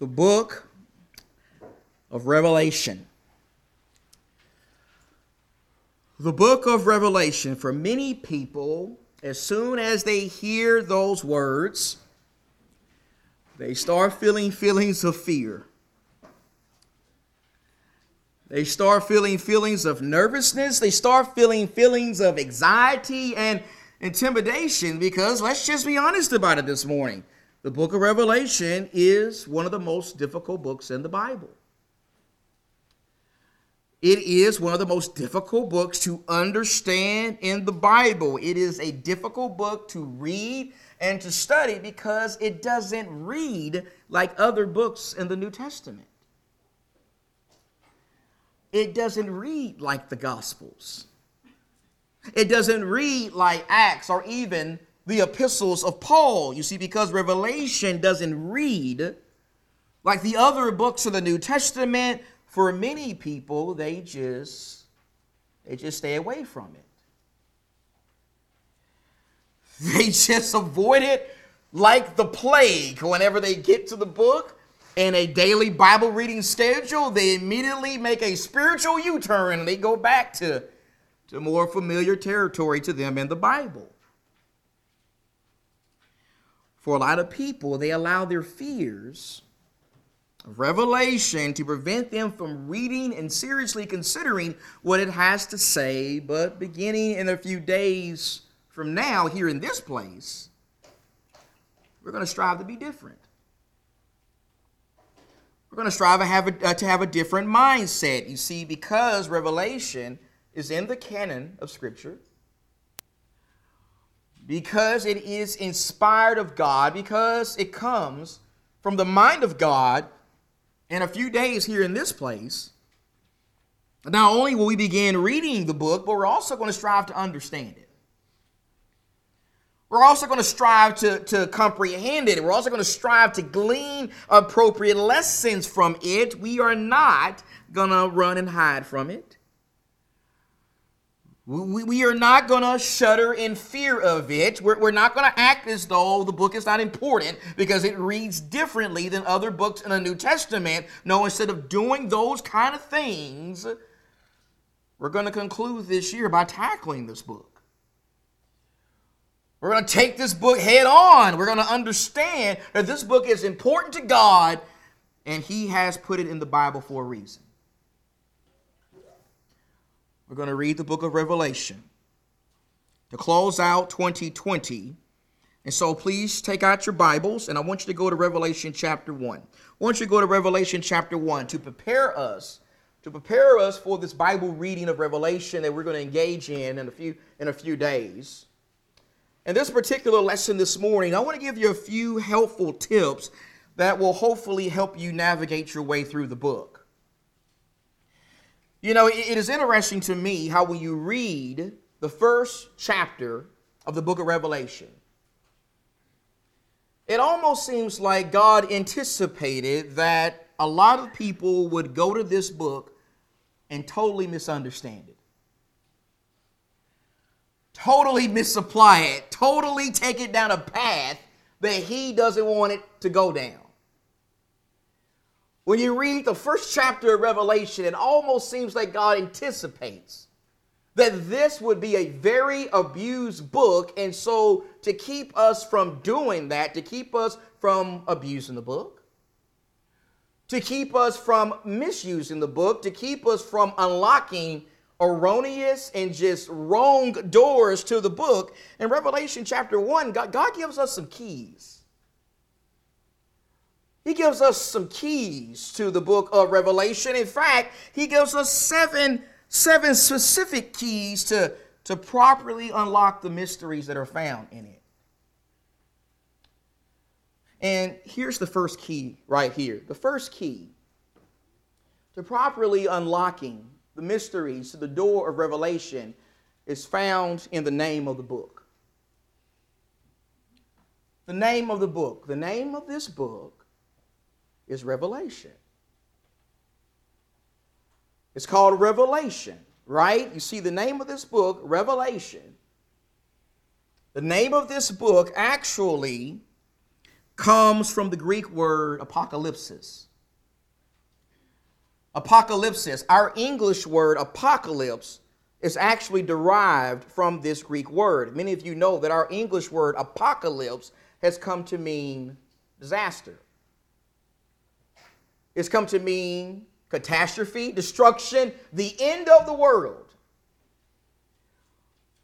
the book of Revelation. The book of Revelation, for many people, as soon as they hear those words, they start feeling feelings of fear. They start feeling feelings of nervousness. They start feeling feelings of anxiety and intimidation because let's just be honest about it this morning. The book of Revelation is one of the most difficult books in the Bible. It is one of the most difficult books to understand in the Bible. It is a difficult book to read and to study because it doesn't read like other books in the New Testament. It doesn't read like the Gospels. It doesn't read like Acts or even the epistles of Paul. You see, because Revelation doesn't read like the other books of the New Testament, for many people, they just they just stay away from it. They just avoid it like the plague. Whenever they get to the book and a daily Bible reading schedule, they immediately make a spiritual U-turn and they go back to, to more familiar territory to them in the Bible. For a lot of people, they allow their fears of revelation to prevent them from reading and seriously considering what it has to say. But beginning in a few days from now, here in this place, we're going to strive to be different. We're going to strive to have, a, uh, to have a different mindset. You see, because Revelation is in the canon of Scripture, because it is inspired of God, because it comes from the mind of God in a few days here in this place, not only will we begin reading the book, but we're also going to strive to understand it. We're also going to strive to, to comprehend it. We're also going to strive to glean appropriate lessons from it. We are not going to run and hide from it. We, we are not going to shudder in fear of it. We're, we're not going to act as though the book is not important because it reads differently than other books in the New Testament. No, instead of doing those kind of things, we're going to conclude this year by tackling this book. We're going to take this book head on. We're going to understand that this book is important to God and He has put it in the Bible for a reason. We're going to read the book of Revelation to close out 2020. And so please take out your Bibles and I want you to go to Revelation chapter 1. I want you to go to Revelation chapter 1 to prepare us to prepare us for this Bible reading of Revelation that we're going to engage in in a few in a few days. In this particular lesson this morning, I want to give you a few helpful tips that will hopefully help you navigate your way through the book. You know, it is interesting to me how when you read the first chapter of the book of Revelation, it almost seems like God anticipated that a lot of people would go to this book and totally misunderstand it totally misapply it, totally take it down a path that he doesn't want it to go down. When you read the first chapter of Revelation, it almost seems like God anticipates that this would be a very abused book. And so, to keep us from doing that, to keep us from abusing the book, to keep us from misusing the book, to keep us from unlocking erroneous and just wrong doors to the book. In Revelation chapter 1, God, God gives us some keys. He gives us some keys to the book of Revelation. In fact, he gives us seven, seven specific keys to, to properly unlock the mysteries that are found in it. And here's the first key right here. The first key to properly unlocking the mysteries to the door of revelation is found in the name of the book. The name of the book, the name of this book is Revelation. It's called Revelation, right? You see, the name of this book, Revelation, the name of this book actually comes from the Greek word apocalypsis. Apocalypsis, our English word apocalypse, is actually derived from this Greek word. Many of you know that our English word apocalypse has come to mean disaster. It's come to mean catastrophe, destruction, the end of the world.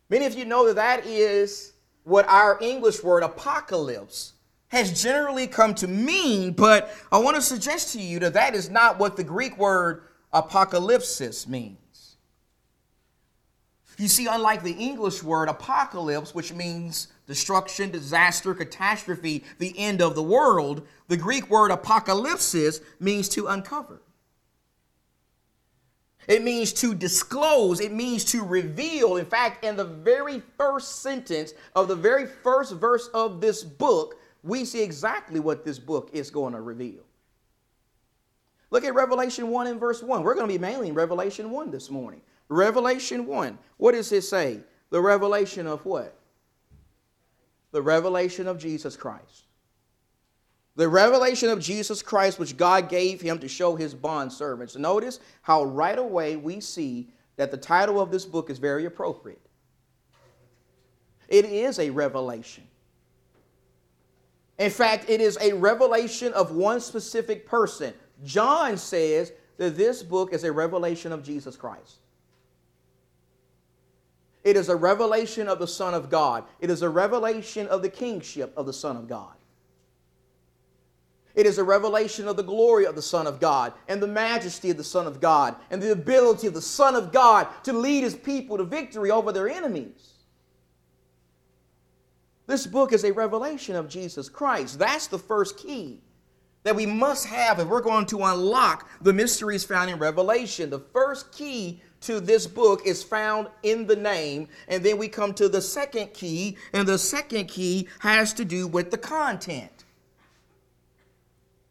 Many of you know that that is what our English word apocalypse has generally come to mean, but I want to suggest to you that that is not what the Greek word apocalypsis means. You see, unlike the English word apocalypse, which means destruction, disaster, catastrophe, the end of the world, the Greek word apocalypsis means to uncover. It means to disclose, it means to reveal. In fact, in the very first sentence of the very first verse of this book, we see exactly what this book is going to reveal. Look at Revelation 1 and verse 1. We're going to be mainly in Revelation 1 this morning. Revelation 1. What does it say? The revelation of what? The revelation of Jesus Christ. The revelation of Jesus Christ, which God gave him to show his bond servants. Notice how right away we see that the title of this book is very appropriate. It is a revelation. In fact, it is a revelation of one specific person. John says that this book is a revelation of Jesus Christ. It is a revelation of the Son of God. It is a revelation of the kingship of the Son of God. It is a revelation of the glory of the Son of God and the majesty of the Son of God and the ability of the Son of God to lead his people to victory over their enemies. This book is a revelation of Jesus Christ. That's the first key that we must have if we're going to unlock the mysteries found in Revelation. The first key to this book is found in the name, and then we come to the second key, and the second key has to do with the content.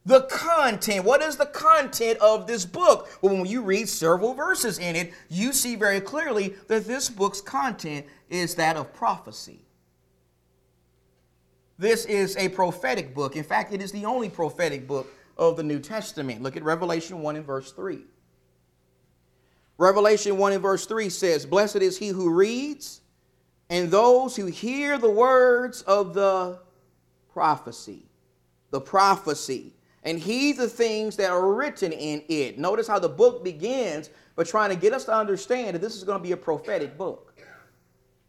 The content. What is the content of this book? Well, when you read several verses in it, you see very clearly that this book's content is that of prophecy. This is a prophetic book. In fact, it is the only prophetic book of the New Testament. Look at Revelation 1 and verse 3. Revelation 1 and verse 3 says, Blessed is he who reads and those who hear the words of the prophecy. The prophecy. And heed the things that are written in it. Notice how the book begins by trying to get us to understand that this is going to be a prophetic book.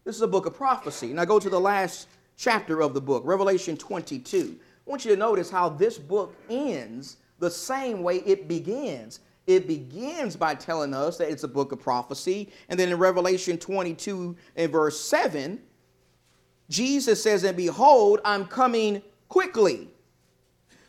This is a book of prophecy. Now go to the last chapter of the book, Revelation 22. I want you to notice how this book ends the same way it begins. It begins by telling us that it's a book of prophecy. And then in Revelation 22 and verse 7, Jesus says, And behold, I'm coming quickly.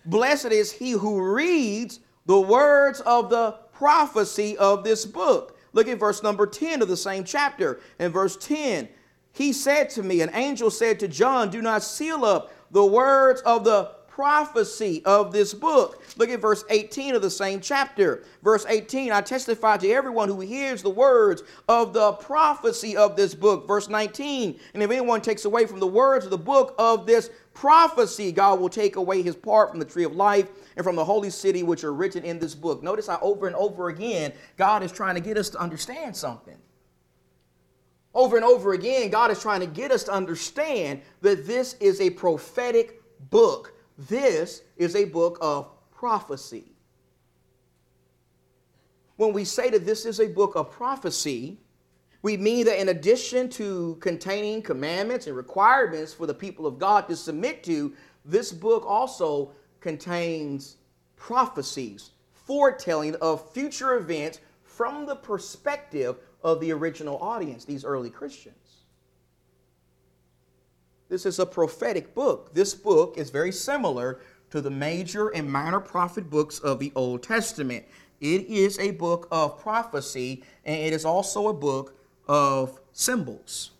Blessed is he who reads the words of the prophecy of this book. Look at verse number 10 of the same chapter. In verse 10, he said to me, an angel said to John, Do not seal up the words of the prophecy of this book. Look at verse 18 of the same chapter. Verse 18 I testify to everyone who hears the words of the prophecy of this book. Verse 19 And if anyone takes away from the words of the book of this prophecy, God will take away his part from the tree of life and from the holy city which are written in this book. Notice how over and over again God is trying to get us to understand something. Over and over again, God is trying to get us to understand that this is a prophetic book. This is a book of prophecy. When we say that this is a book of prophecy, we mean that in addition to containing commandments and requirements for the people of God to submit to, this book also contains prophecies, foretelling of future events from the perspective of the original audience, these early Christians. This is a prophetic book. This book is very similar to the major and minor prophet books of the Old Testament. It is a book of prophecy, and it is also a book of symbols.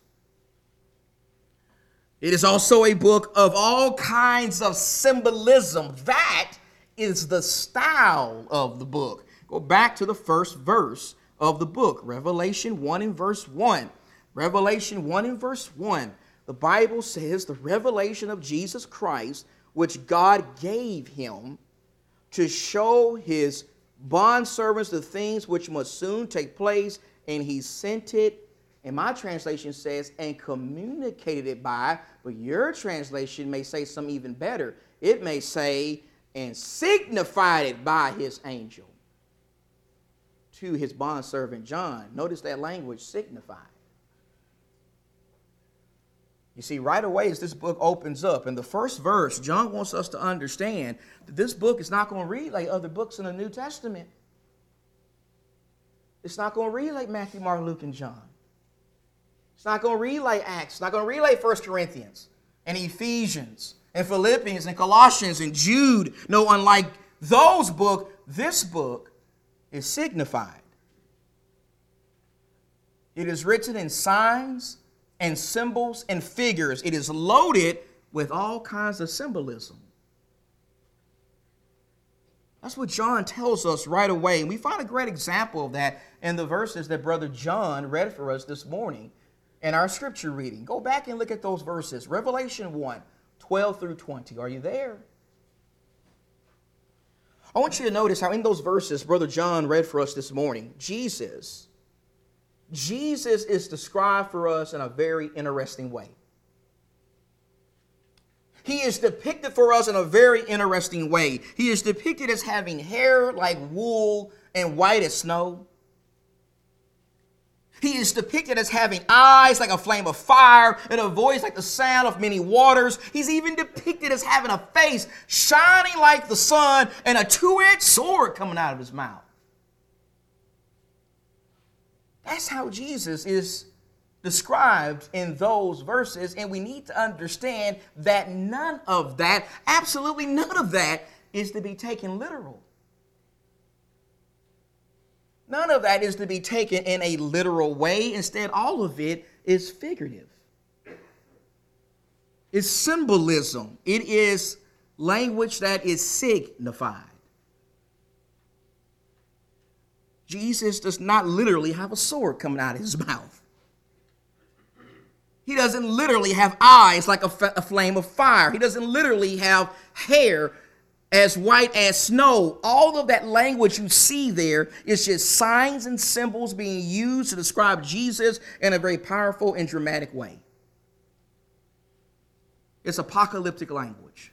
It is also a book of all kinds of symbolism. That is the style of the book. Go back to the first verse of the book, Revelation 1 and verse 1. Revelation 1 and verse 1. The Bible says the revelation of Jesus Christ, which God gave him to show his bondservants the things which must soon take place, and he sent it. And my translation says, and communicated it by, but your translation may say something even better. It may say, and signified it by his angel to his bondservant John. Notice that language signified. You see, right away as this book opens up, in the first verse, John wants us to understand that this book is not going to read like other books in the New Testament. It's not going to read like Matthew, Mark, Luke, and John. It's not going to read like Acts. It's not going to read like 1 Corinthians and Ephesians and Philippians and Colossians and Jude. No, unlike those books, this book is signified. It is written in signs and symbols and figures. It is loaded with all kinds of symbolism. That's what John tells us right away. And we find a great example of that in the verses that Brother John read for us this morning in our scripture reading. Go back and look at those verses. Revelation 1 12 through 20. Are you there? I want you to notice how in those verses Brother John read for us this morning, Jesus Jesus is described for us in a very interesting way. He is depicted for us in a very interesting way. He is depicted as having hair like wool and white as snow. He is depicted as having eyes like a flame of fire and a voice like the sound of many waters. He's even depicted as having a face shining like the sun and a two edged sword coming out of his mouth. That's how Jesus is described in those verses, and we need to understand that none of that, absolutely none of that, is to be taken literal. None of that is to be taken in a literal way. Instead, all of it is figurative. It's symbolism. It is language that is signified. Jesus does not literally have a sword coming out of his mouth. He doesn't literally have eyes like a, f- a flame of fire. He doesn't literally have hair as white as snow. All of that language you see there is just signs and symbols being used to describe Jesus in a very powerful and dramatic way. It's apocalyptic language.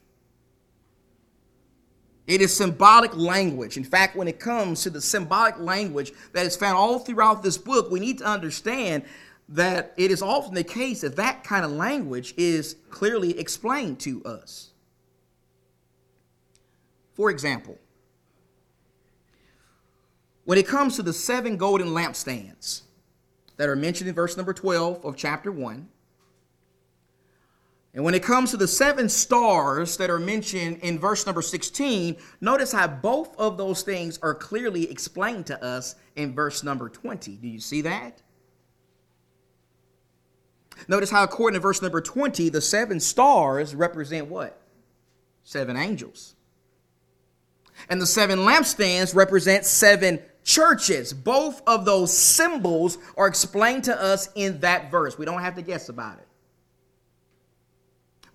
It is symbolic language. In fact, when it comes to the symbolic language that is found all throughout this book, we need to understand that it is often the case that that kind of language is clearly explained to us. For example, when it comes to the seven golden lampstands that are mentioned in verse number 12 of chapter 1, and when it comes to the seven stars that are mentioned in verse number 16, notice how both of those things are clearly explained to us in verse number 20. Do you see that? Notice how, according to verse number 20, the seven stars represent what? Seven angels. And the seven lampstands represent seven churches. Both of those symbols are explained to us in that verse. We don't have to guess about it.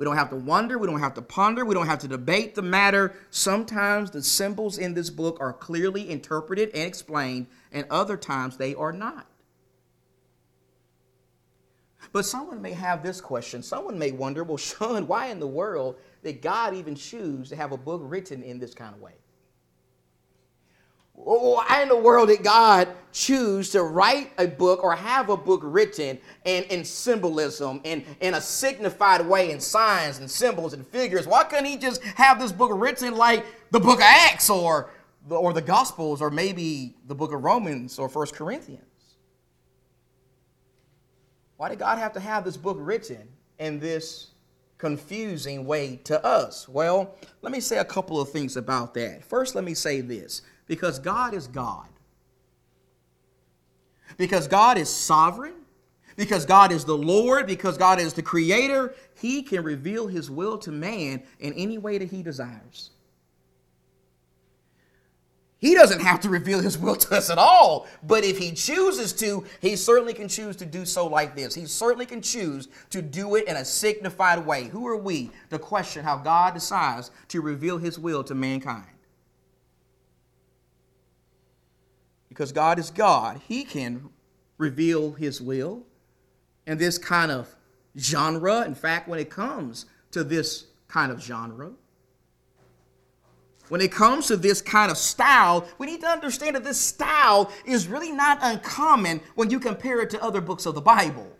We don't have to wonder. We don't have to ponder. We don't have to debate the matter. Sometimes the symbols in this book are clearly interpreted and explained, and other times they are not. But someone may have this question. Someone may wonder, well, Sean, why in the world did God even choose to have a book written in this kind of way? Why in the world did God choose to write a book or have a book written in, in symbolism, in, in a signified way, in signs and symbols and figures? Why couldn't he just have this book written like the book of Acts or the, or the Gospels or maybe the book of Romans or First Corinthians? Why did God have to have this book written in this confusing way to us? Well, let me say a couple of things about that. First, let me say this because God is God. Because God is sovereign, because God is the Lord, because God is the creator, he can reveal his will to man in any way that he desires. He doesn't have to reveal his will to us at all. But if he chooses to, he certainly can choose to do so like this. He certainly can choose to do it in a signified way. Who are we to question how God decides to reveal his will to mankind? Because God is God, he can reveal his will And this kind of genre. In fact, when it comes to this kind of genre, when it comes to this kind of style, we need to understand that this style is really not uncommon when you compare it to other books of the Bible.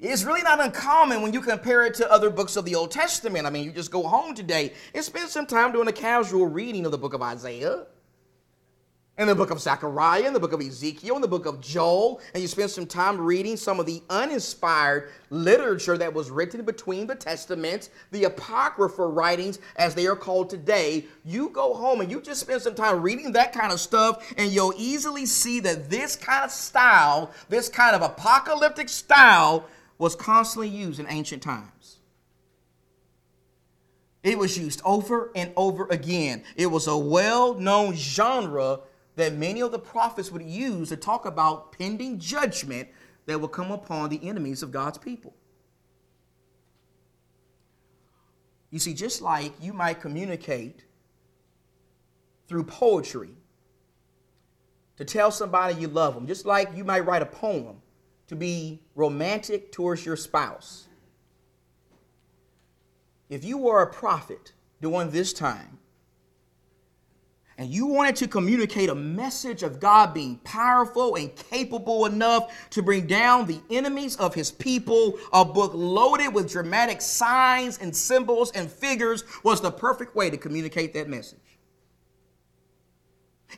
It's really not uncommon when you compare it to other books of the Old Testament. I mean, you just go home today and spend some time doing a casual reading of the book of Isaiah in the book of Zechariah, in the book of Ezekiel, in the book of Joel, and you spend some time reading some of the uninspired literature that was written between the Testaments, the Apocrypha writings, as they are called today, you go home and you just spend some time reading that kind of stuff, and you'll easily see that this kind of style, this kind of apocalyptic style, was constantly used in ancient times. It was used over and over again. It was a well known genre that many of the prophets would use to talk about pending judgment that will come upon the enemies of God's people. You see, just like you might communicate through poetry to tell somebody you love them, just like you might write a poem to be romantic towards your spouse. If you were a prophet during this time, and you wanted to communicate a message of God being powerful and capable enough to bring down the enemies of his people, a book loaded with dramatic signs and symbols and figures was the perfect way to communicate that message.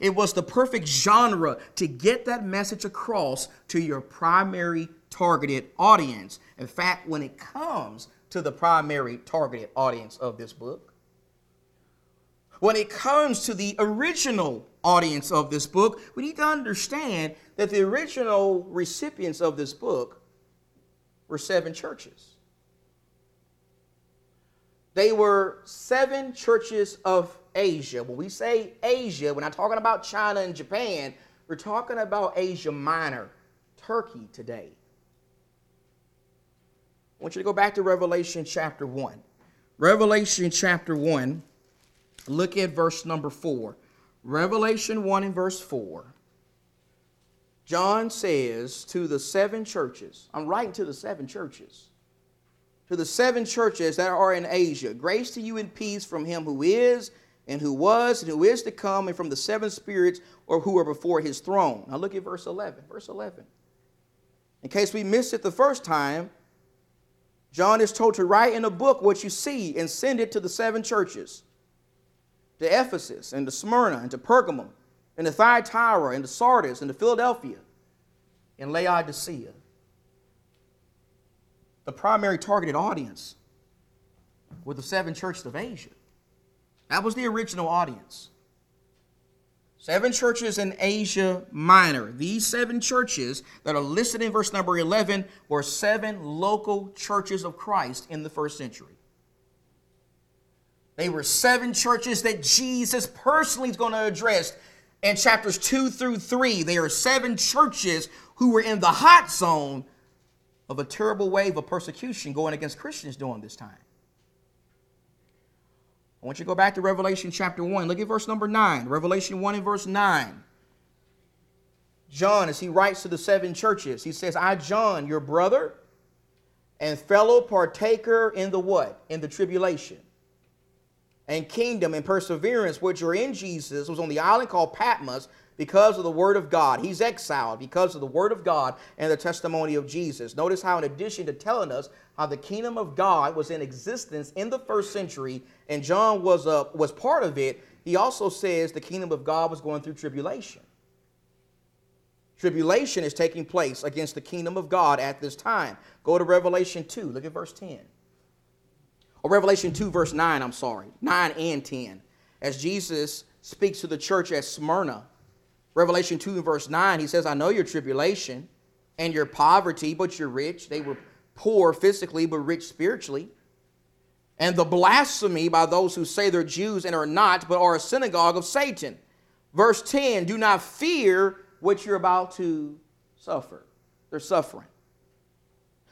It was the perfect genre to get that message across to your primary targeted audience. In fact, when it comes to the primary targeted audience of this book, when it comes to the original audience of this book, we need to understand that the original recipients of this book were seven churches. They were seven churches of Asia. When we say Asia, we're not talking about China and Japan, we're talking about Asia Minor, Turkey today. I want you to go back to Revelation chapter 1. Revelation chapter 1 Look at verse number 4. Revelation 1 and verse 4. John says to the seven churches, I'm writing to the seven churches, to the seven churches that are in Asia, grace to you and peace from him who is, and who was, and who is to come, and from the seven spirits or who are before his throne. Now look at verse 11. Verse 11. In case we missed it the first time, John is told to write in a book what you see and send it to the seven churches to Ephesus and to Smyrna and to Pergamum and to Thyatira and to Sardis and to Philadelphia and Laodicea. The primary targeted audience were the seven churches of Asia. That was the original audience. Seven churches in Asia Minor. These seven churches that are listed in verse number 11 were seven local churches of Christ in the first century. They were seven churches that Jesus personally is going to address in chapters 2 through 3. There are seven churches who were in the hot zone of a terrible wave of persecution going against Christians during this time. I want you to go back to Revelation chapter 1. Look at verse number 9. Revelation 1 and verse 9. John, as he writes to the seven churches, he says, I, John, your brother and fellow partaker in the what? In the tribulation and kingdom and perseverance which are in Jesus was on the island called Patmos because of the word of God. He's exiled because of the word of God and the testimony of Jesus. Notice how, in addition to telling us how the kingdom of God was in existence in the first century and John was, a, was part of it, he also says the kingdom of God was going through tribulation. Tribulation is taking place against the kingdom of God at this time. Go to Revelation 2, look at verse 10 or Revelation 2, verse 9, I'm sorry, 9 and 10. As Jesus speaks to the church at Smyrna, Revelation 2, verse 9, he says, I know your tribulation and your poverty, but you're rich. They were poor physically, but rich spiritually. and the blasphemy by those who say they're Jews and are not, but are a synagogue of Satan. Verse 10 Do not fear what you're about to suffer. They're suffering.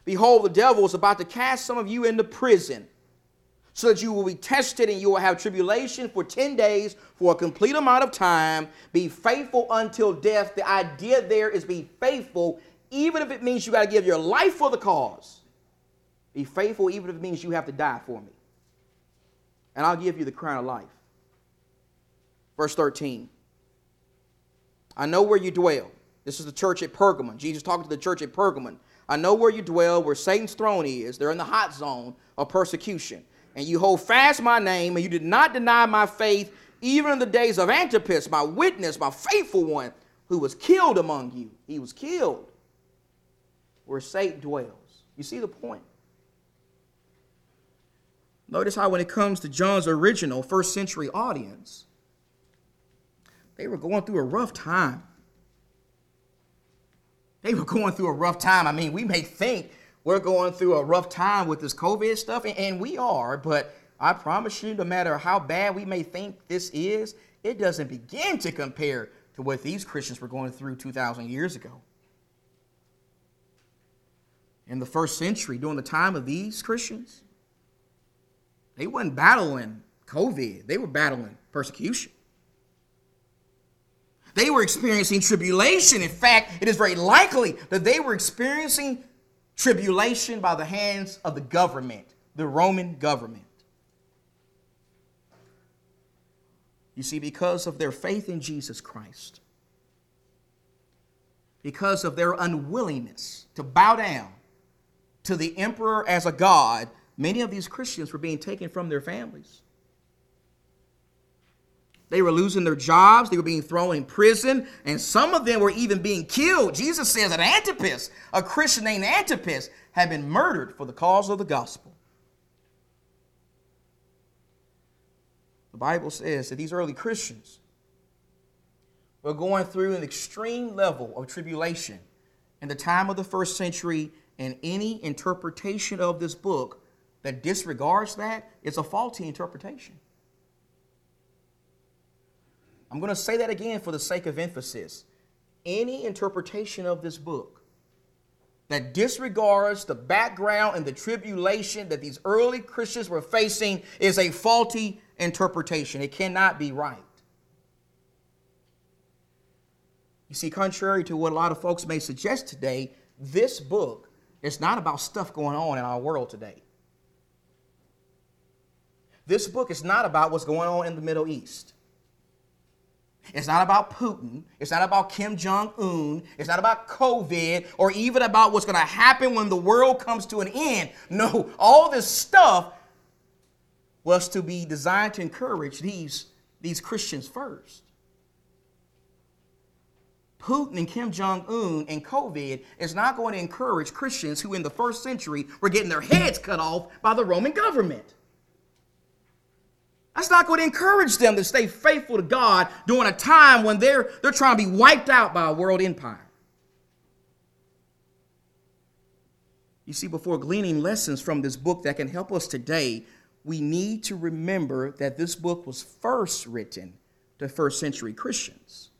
Behold, the devil is about to cast some of you into prison so that you will be tested and you will have tribulation for 10 days for a complete amount of time. Be faithful until death. The idea there is be faithful, even if it means you got to give your life for the cause. Be faithful, even if it means you have to die for me. And I'll give you the crown of life. Verse 13. I know where you dwell. This is the church at Pergamon. Jesus talking to the church at Pergamon. I know where you dwell, where Satan's throne is. They're in the hot zone of persecution. And you hold fast my name, and you did not deny my faith, even in the days of Antipas, my witness, my faithful one, who was killed among you. He was killed where Satan dwells. You see the point? Notice how, when it comes to John's original first century audience, they were going through a rough time. They were going through a rough time. I mean, we may think we're going through a rough time with this COVID stuff, and we are, but I promise you, no matter how bad we may think this is, it doesn't begin to compare to what these Christians were going through 2,000 years ago. In the first century, during the time of these Christians, they weren't battling COVID, they were battling persecution. They were experiencing tribulation. In fact, it is very likely that they were experiencing tribulation by the hands of the government, the Roman government. You see, because of their faith in Jesus Christ, because of their unwillingness to bow down to the emperor as a god, many of these Christians were being taken from their families. They were losing their jobs. They were being thrown in prison. And some of them were even being killed. Jesus says that Antipas, a Christian named Antipas, had been murdered for the cause of the gospel. The Bible says that these early Christians were going through an extreme level of tribulation in the time of the first century, and any interpretation of this book that disregards that is a faulty interpretation. I'm going to say that again for the sake of emphasis. Any interpretation of this book that disregards the background and the tribulation that these early Christians were facing is a faulty interpretation. It cannot be right. You see, contrary to what a lot of folks may suggest today, this book is not about stuff going on in our world today. This book is not about what's going on in the Middle East. It's not about Putin. It's not about Kim Jong un. It's not about COVID or even about what's going to happen when the world comes to an end. No, all this stuff was to be designed to encourage these, these Christians first. Putin and Kim Jong un and COVID is not going to encourage Christians who, in the first century, were getting their heads cut off by the Roman government. That's not going to encourage them to stay faithful to God during a time when they're, they're trying to be wiped out by a world empire. You see, before gleaning lessons from this book that can help us today, we need to remember that this book was first written to first century Christians.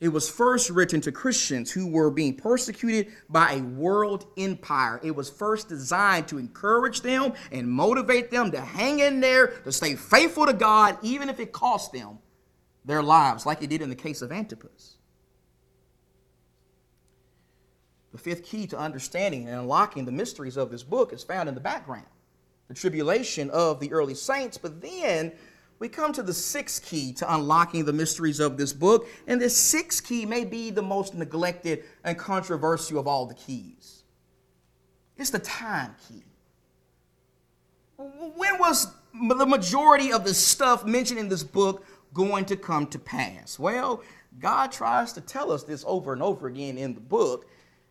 It was first written to Christians who were being persecuted by a world empire. It was first designed to encourage them and motivate them to hang in there, to stay faithful to God, even if it cost them their lives, like it did in the case of Antipas. The fifth key to understanding and unlocking the mysteries of this book is found in the background the tribulation of the early saints, but then we come to the sixth key to unlocking the mysteries of this book, and this sixth key may be the most neglected and controversial of all the keys. It's the time key. When was the majority of the stuff mentioned in this book going to come to pass? Well, God tries to tell us this over and over again in the book,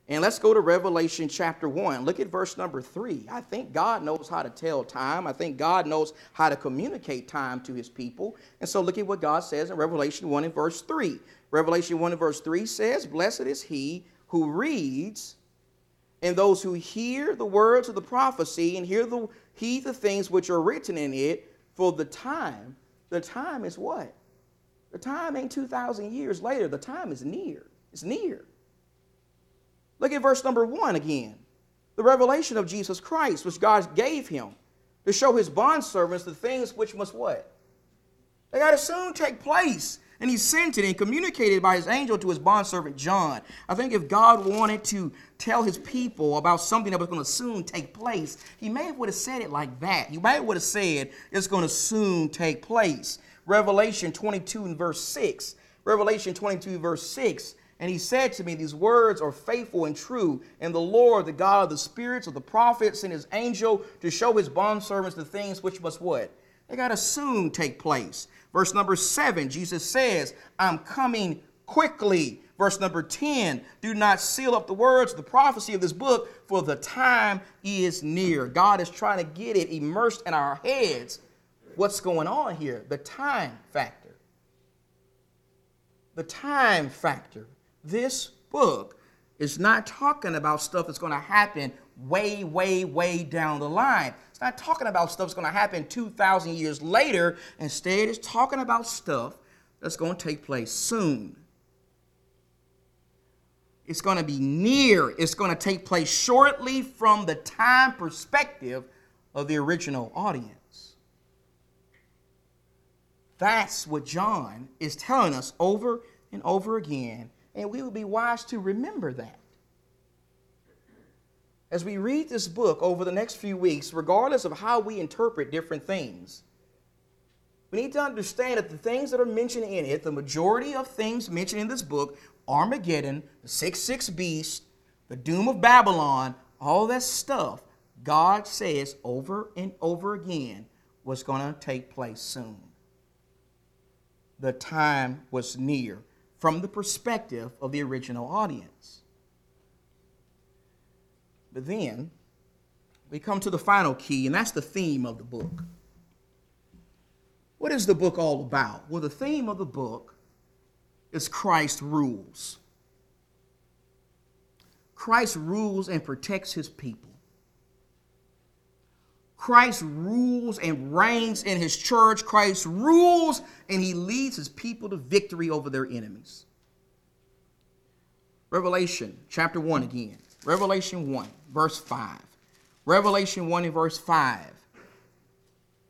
and let's go to Revelation chapter 1. Look at verse number 3. I think God knows how to tell time. I think God knows how to communicate time to his people. And so look at what God says in Revelation 1 and verse 3. Revelation 1 and verse 3 says, Blessed is he who reads and those who hear the words of the prophecy and hear the heed the things which are written in it, for the time, the time is what? The time ain't 2,000 years later. The time is near. It's near. Look at verse number one again. The revelation of Jesus Christ, which God gave him to show his bondservants the things which must what? They got to soon take place. And he sent it and communicated by his angel to his bondservant John. I think if God wanted to tell his people about something that was going to soon take place, he may have would have said it like that. He might would have said it's going to soon take place. Revelation 22 and verse 6. Revelation 22 verse 6. And he said to me, These words are faithful and true. And the Lord, the God of the spirits of the prophets, and his angel to show his bondservants the things which must what? They got to soon take place. Verse number seven, Jesus says, I'm coming quickly. Verse number 10, do not seal up the words of the prophecy of this book, for the time is near. God is trying to get it immersed in our heads. What's going on here? The time factor. The time factor. This book is not talking about stuff that's going to happen way, way, way down the line. It's not talking about stuff that's going to happen 2,000 years later. Instead, it's talking about stuff that's going to take place soon. It's going to be near. It's going to take place shortly from the time perspective of the original audience. That's what John is telling us over and over again, and we would be wise to remember that as we read this book over the next few weeks, regardless of how we interpret different things, we need to understand that the things that are mentioned in it, the majority of things mentioned in this book, Armageddon, the 6 6 beast, the doom of Babylon, all that stuff, God says over and over again was going to take place soon. The time was near from the perspective of the original audience. But then we come to the final key, and that's the theme of the book. What is the book all about? Well, the theme of the book is Christ rules. Christ rules and protects his people. Christ rules and reigns in his church. Christ rules and he leads his people to victory over their enemies. Revelation chapter 1 again. Revelation 1, verse 5. Revelation 1 and verse 5.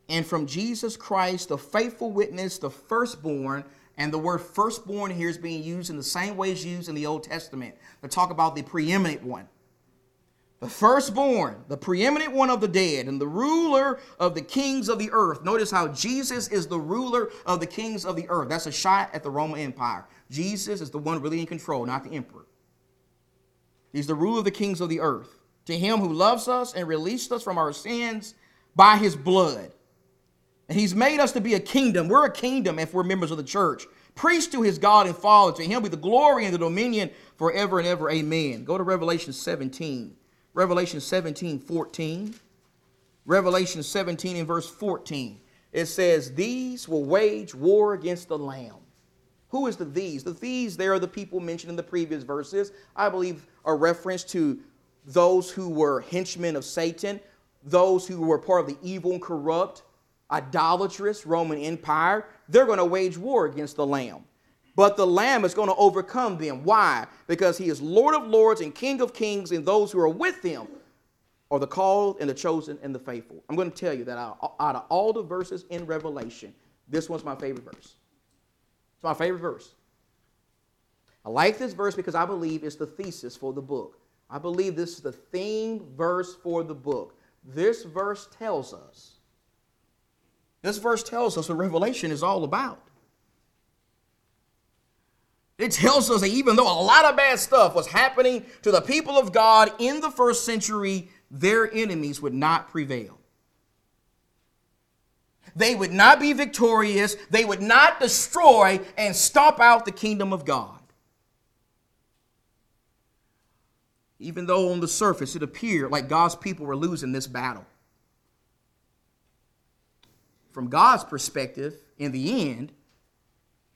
And from Jesus Christ, the faithful witness, the firstborn, and the word firstborn here is being used in the same way as used in the Old Testament to talk about the preeminent one. The firstborn, the preeminent one of the dead, and the ruler of the kings of the earth. Notice how Jesus is the ruler of the kings of the earth. That's a shot at the Roman Empire. Jesus is the one really in control, not the emperor. He's the ruler of the kings of the earth. To him who loves us and released us from our sins by his blood. And he's made us to be a kingdom. We're a kingdom if we're members of the church. Priest to his God and Father. To him be the glory and the dominion forever and ever. Amen. Go to Revelation 17. Revelation 17, 14. Revelation 17 and verse 14. It says, These will wage war against the Lamb. Who is the these? The these, there are the people mentioned in the previous verses. I believe a reference to those who were henchmen of Satan, those who were part of the evil and corrupt, idolatrous Roman Empire. They're going to wage war against the Lamb. But the Lamb is going to overcome them. Why? Because he is Lord of lords and King of kings, and those who are with him are the called and the chosen and the faithful. I'm going to tell you that out of all the verses in Revelation, this one's my favorite verse. It's my favorite verse. I like this verse because I believe it's the thesis for the book. I believe this is the theme verse for the book. This verse tells us, this verse tells us what Revelation is all about. It tells us that even though a lot of bad stuff was happening to the people of God in the first century, their enemies would not prevail. They would not be victorious. They would not destroy and stomp out the kingdom of God. Even though on the surface it appeared like God's people were losing this battle. From God's perspective, in the end,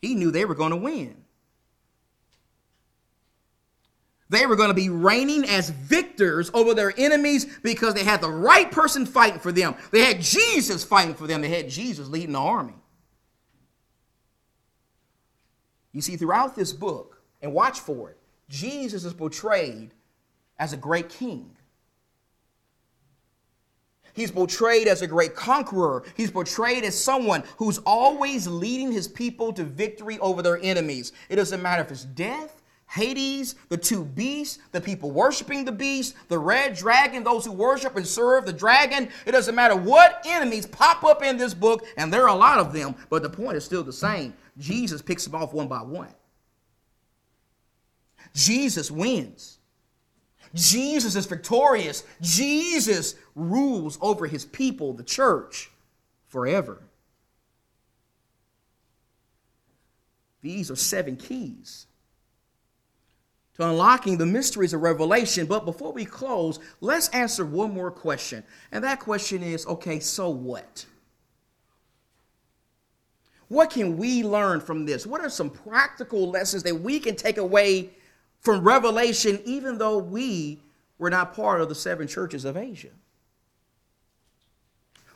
he knew they were going to win. They were going to be reigning as victors over their enemies because they had the right person fighting for them. They had Jesus fighting for them. They had Jesus leading the army. You see, throughout this book, and watch for it, Jesus is portrayed as a great king. He's portrayed as a great conqueror. He's portrayed as someone who's always leading his people to victory over their enemies. It doesn't matter if it's death, Hades, the two beasts, the people worshiping the beast, the red dragon, those who worship and serve the dragon. It doesn't matter what enemies pop up in this book, and there are a lot of them, but the point is still the same. Jesus picks them off one by one. Jesus wins. Jesus is victorious. Jesus rules over his people, the church, forever. These are seven keys unlocking the mysteries of Revelation. But before we close, let's answer one more question. And that question is okay, so what? What can we learn from this? What are some practical lessons that we can take away from Revelation, even though we were not part of the seven churches of Asia?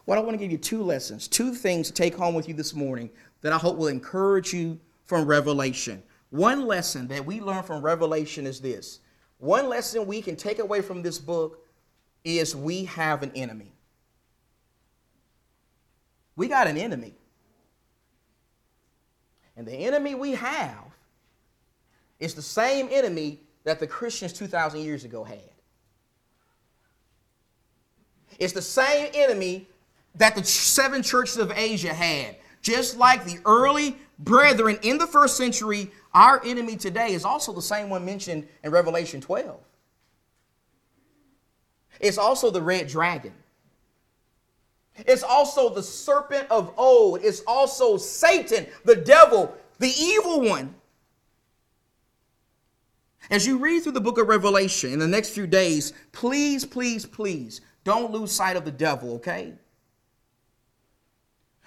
Well, I want to give you two lessons, two things to take home with you this morning that I hope will encourage you from Revelation. One lesson that we learn from Revelation is this one lesson we can take away from this book is we have an enemy. We got an enemy. And the enemy we have is the same enemy that the Christians 2,000 years ago had. It's the same enemy that the seven churches of Asia had. Just like the early brethren in the first century, our enemy today is also the same one mentioned in Revelation 12. It's also the red dragon. It's also the serpent of old. It's also Satan, the devil, the evil one. As you read through the book of Revelation in the next few days, please, please, please don't lose sight of the devil, okay?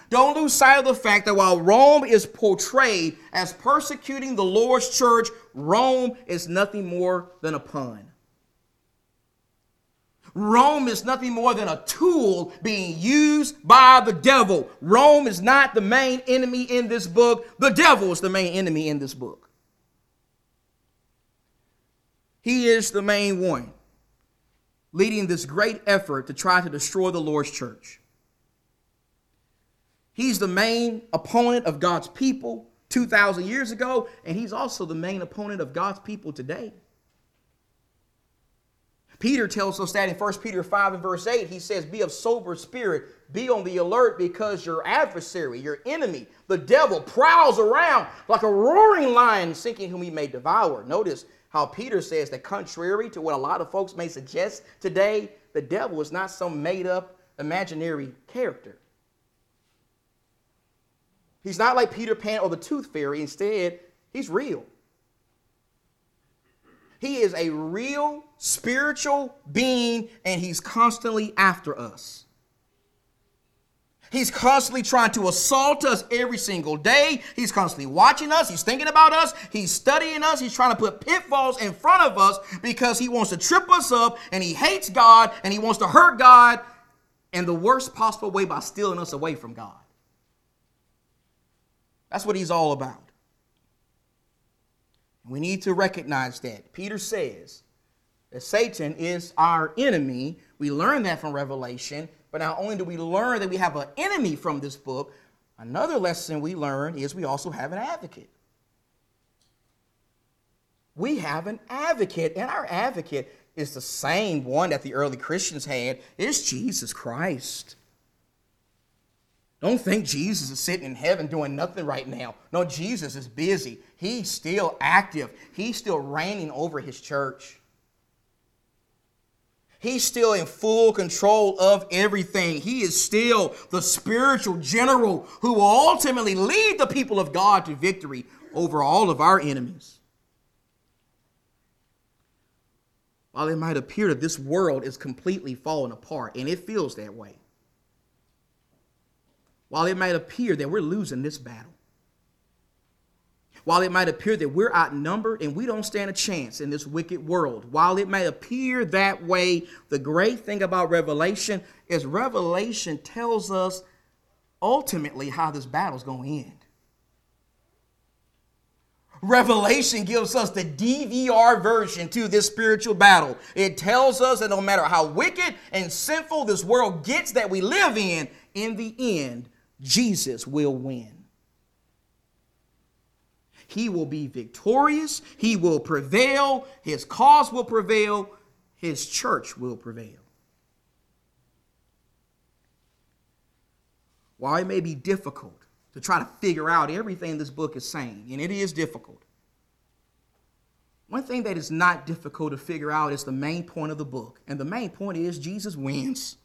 Don't lose sight of the fact that while Rome is portrayed as persecuting the Lord's church, Rome is nothing more than a pawn. Rome is nothing more than a tool being used by the devil. Rome is not the main enemy in this book. The devil is the main enemy in this book. He is the main one leading this great effort to try to destroy the Lord's church. He's the main opponent of God's people 2,000 years ago, and he's also the main opponent of God's people today. Peter tells us that in 1 Peter 5 and verse 8, he says, Be of sober spirit, be on the alert because your adversary, your enemy, the devil, prowls around like a roaring lion seeking whom he may devour. Notice how Peter says that contrary to what a lot of folks may suggest today, the devil is not some made up imaginary character. He's not like Peter Pan or the Tooth Fairy. Instead, he's real. He is a real spiritual being, and he's constantly after us. He's constantly trying to assault us every single day. He's constantly watching us. He's thinking about us. He's studying us. He's trying to put pitfalls in front of us because he wants to trip us up and he hates God and he wants to hurt God in the worst possible way by stealing us away from God. That's what he's all about. We need to recognize that. Peter says that Satan is our enemy. We learn that from Revelation. But not only do we learn that we have an enemy from this book, another lesson we learn is we also have an advocate. We have an advocate, and our advocate is the same one that the early Christians had. It's Jesus Christ. Don't think Jesus is sitting in heaven doing nothing right now. No, Jesus is busy. He's still active. He's still reigning over his church. He's still in full control of everything. He is still the spiritual general who will ultimately lead the people of God to victory over all of our enemies. While it might appear that this world is completely falling apart, and it feels that way, while it might appear that we're losing this battle, while it might appear that we're outnumbered and we don't stand a chance in this wicked world, while it may appear that way, the great thing about Revelation is Revelation tells us ultimately how this battle's going to end. Revelation gives us the DVR version to this spiritual battle. It tells us that no matter how wicked and sinful this world gets that we live in, in the end, Jesus will win. He will be victorious, he will prevail, his cause will prevail, his church will prevail. While it may be difficult, to try to figure out everything this book is saying, and it is difficult. One thing that is not difficult to figure out is the main point of the book, and the main point is Jesus wins.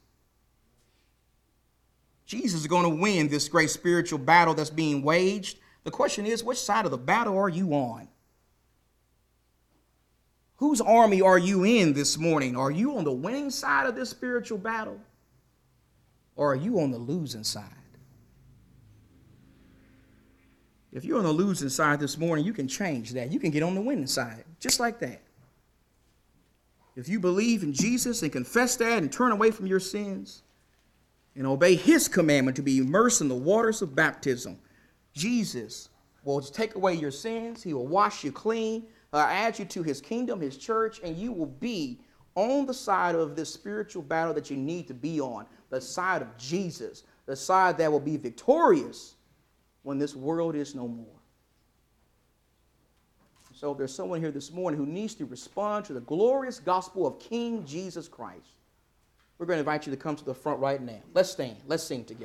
Jesus is going to win this great spiritual battle that's being waged. The question is, which side of the battle are you on? Whose army are you in this morning? Are you on the winning side of this spiritual battle? Or are you on the losing side? If you're on the losing side this morning, you can change that. You can get on the winning side, just like that. If you believe in Jesus and confess that and turn away from your sins and obey his commandment to be immersed in the waters of baptism, Jesus will take away your sins. He will wash you clean, uh, add you to his kingdom, his church, and you will be on the side of this spiritual battle that you need to be on, the side of Jesus, the side that will be victorious when this world is no more. So if there's someone here this morning who needs to respond to the glorious gospel of King Jesus Christ, we're going to invite you to come to the front right now. Let's stand. Let's sing together.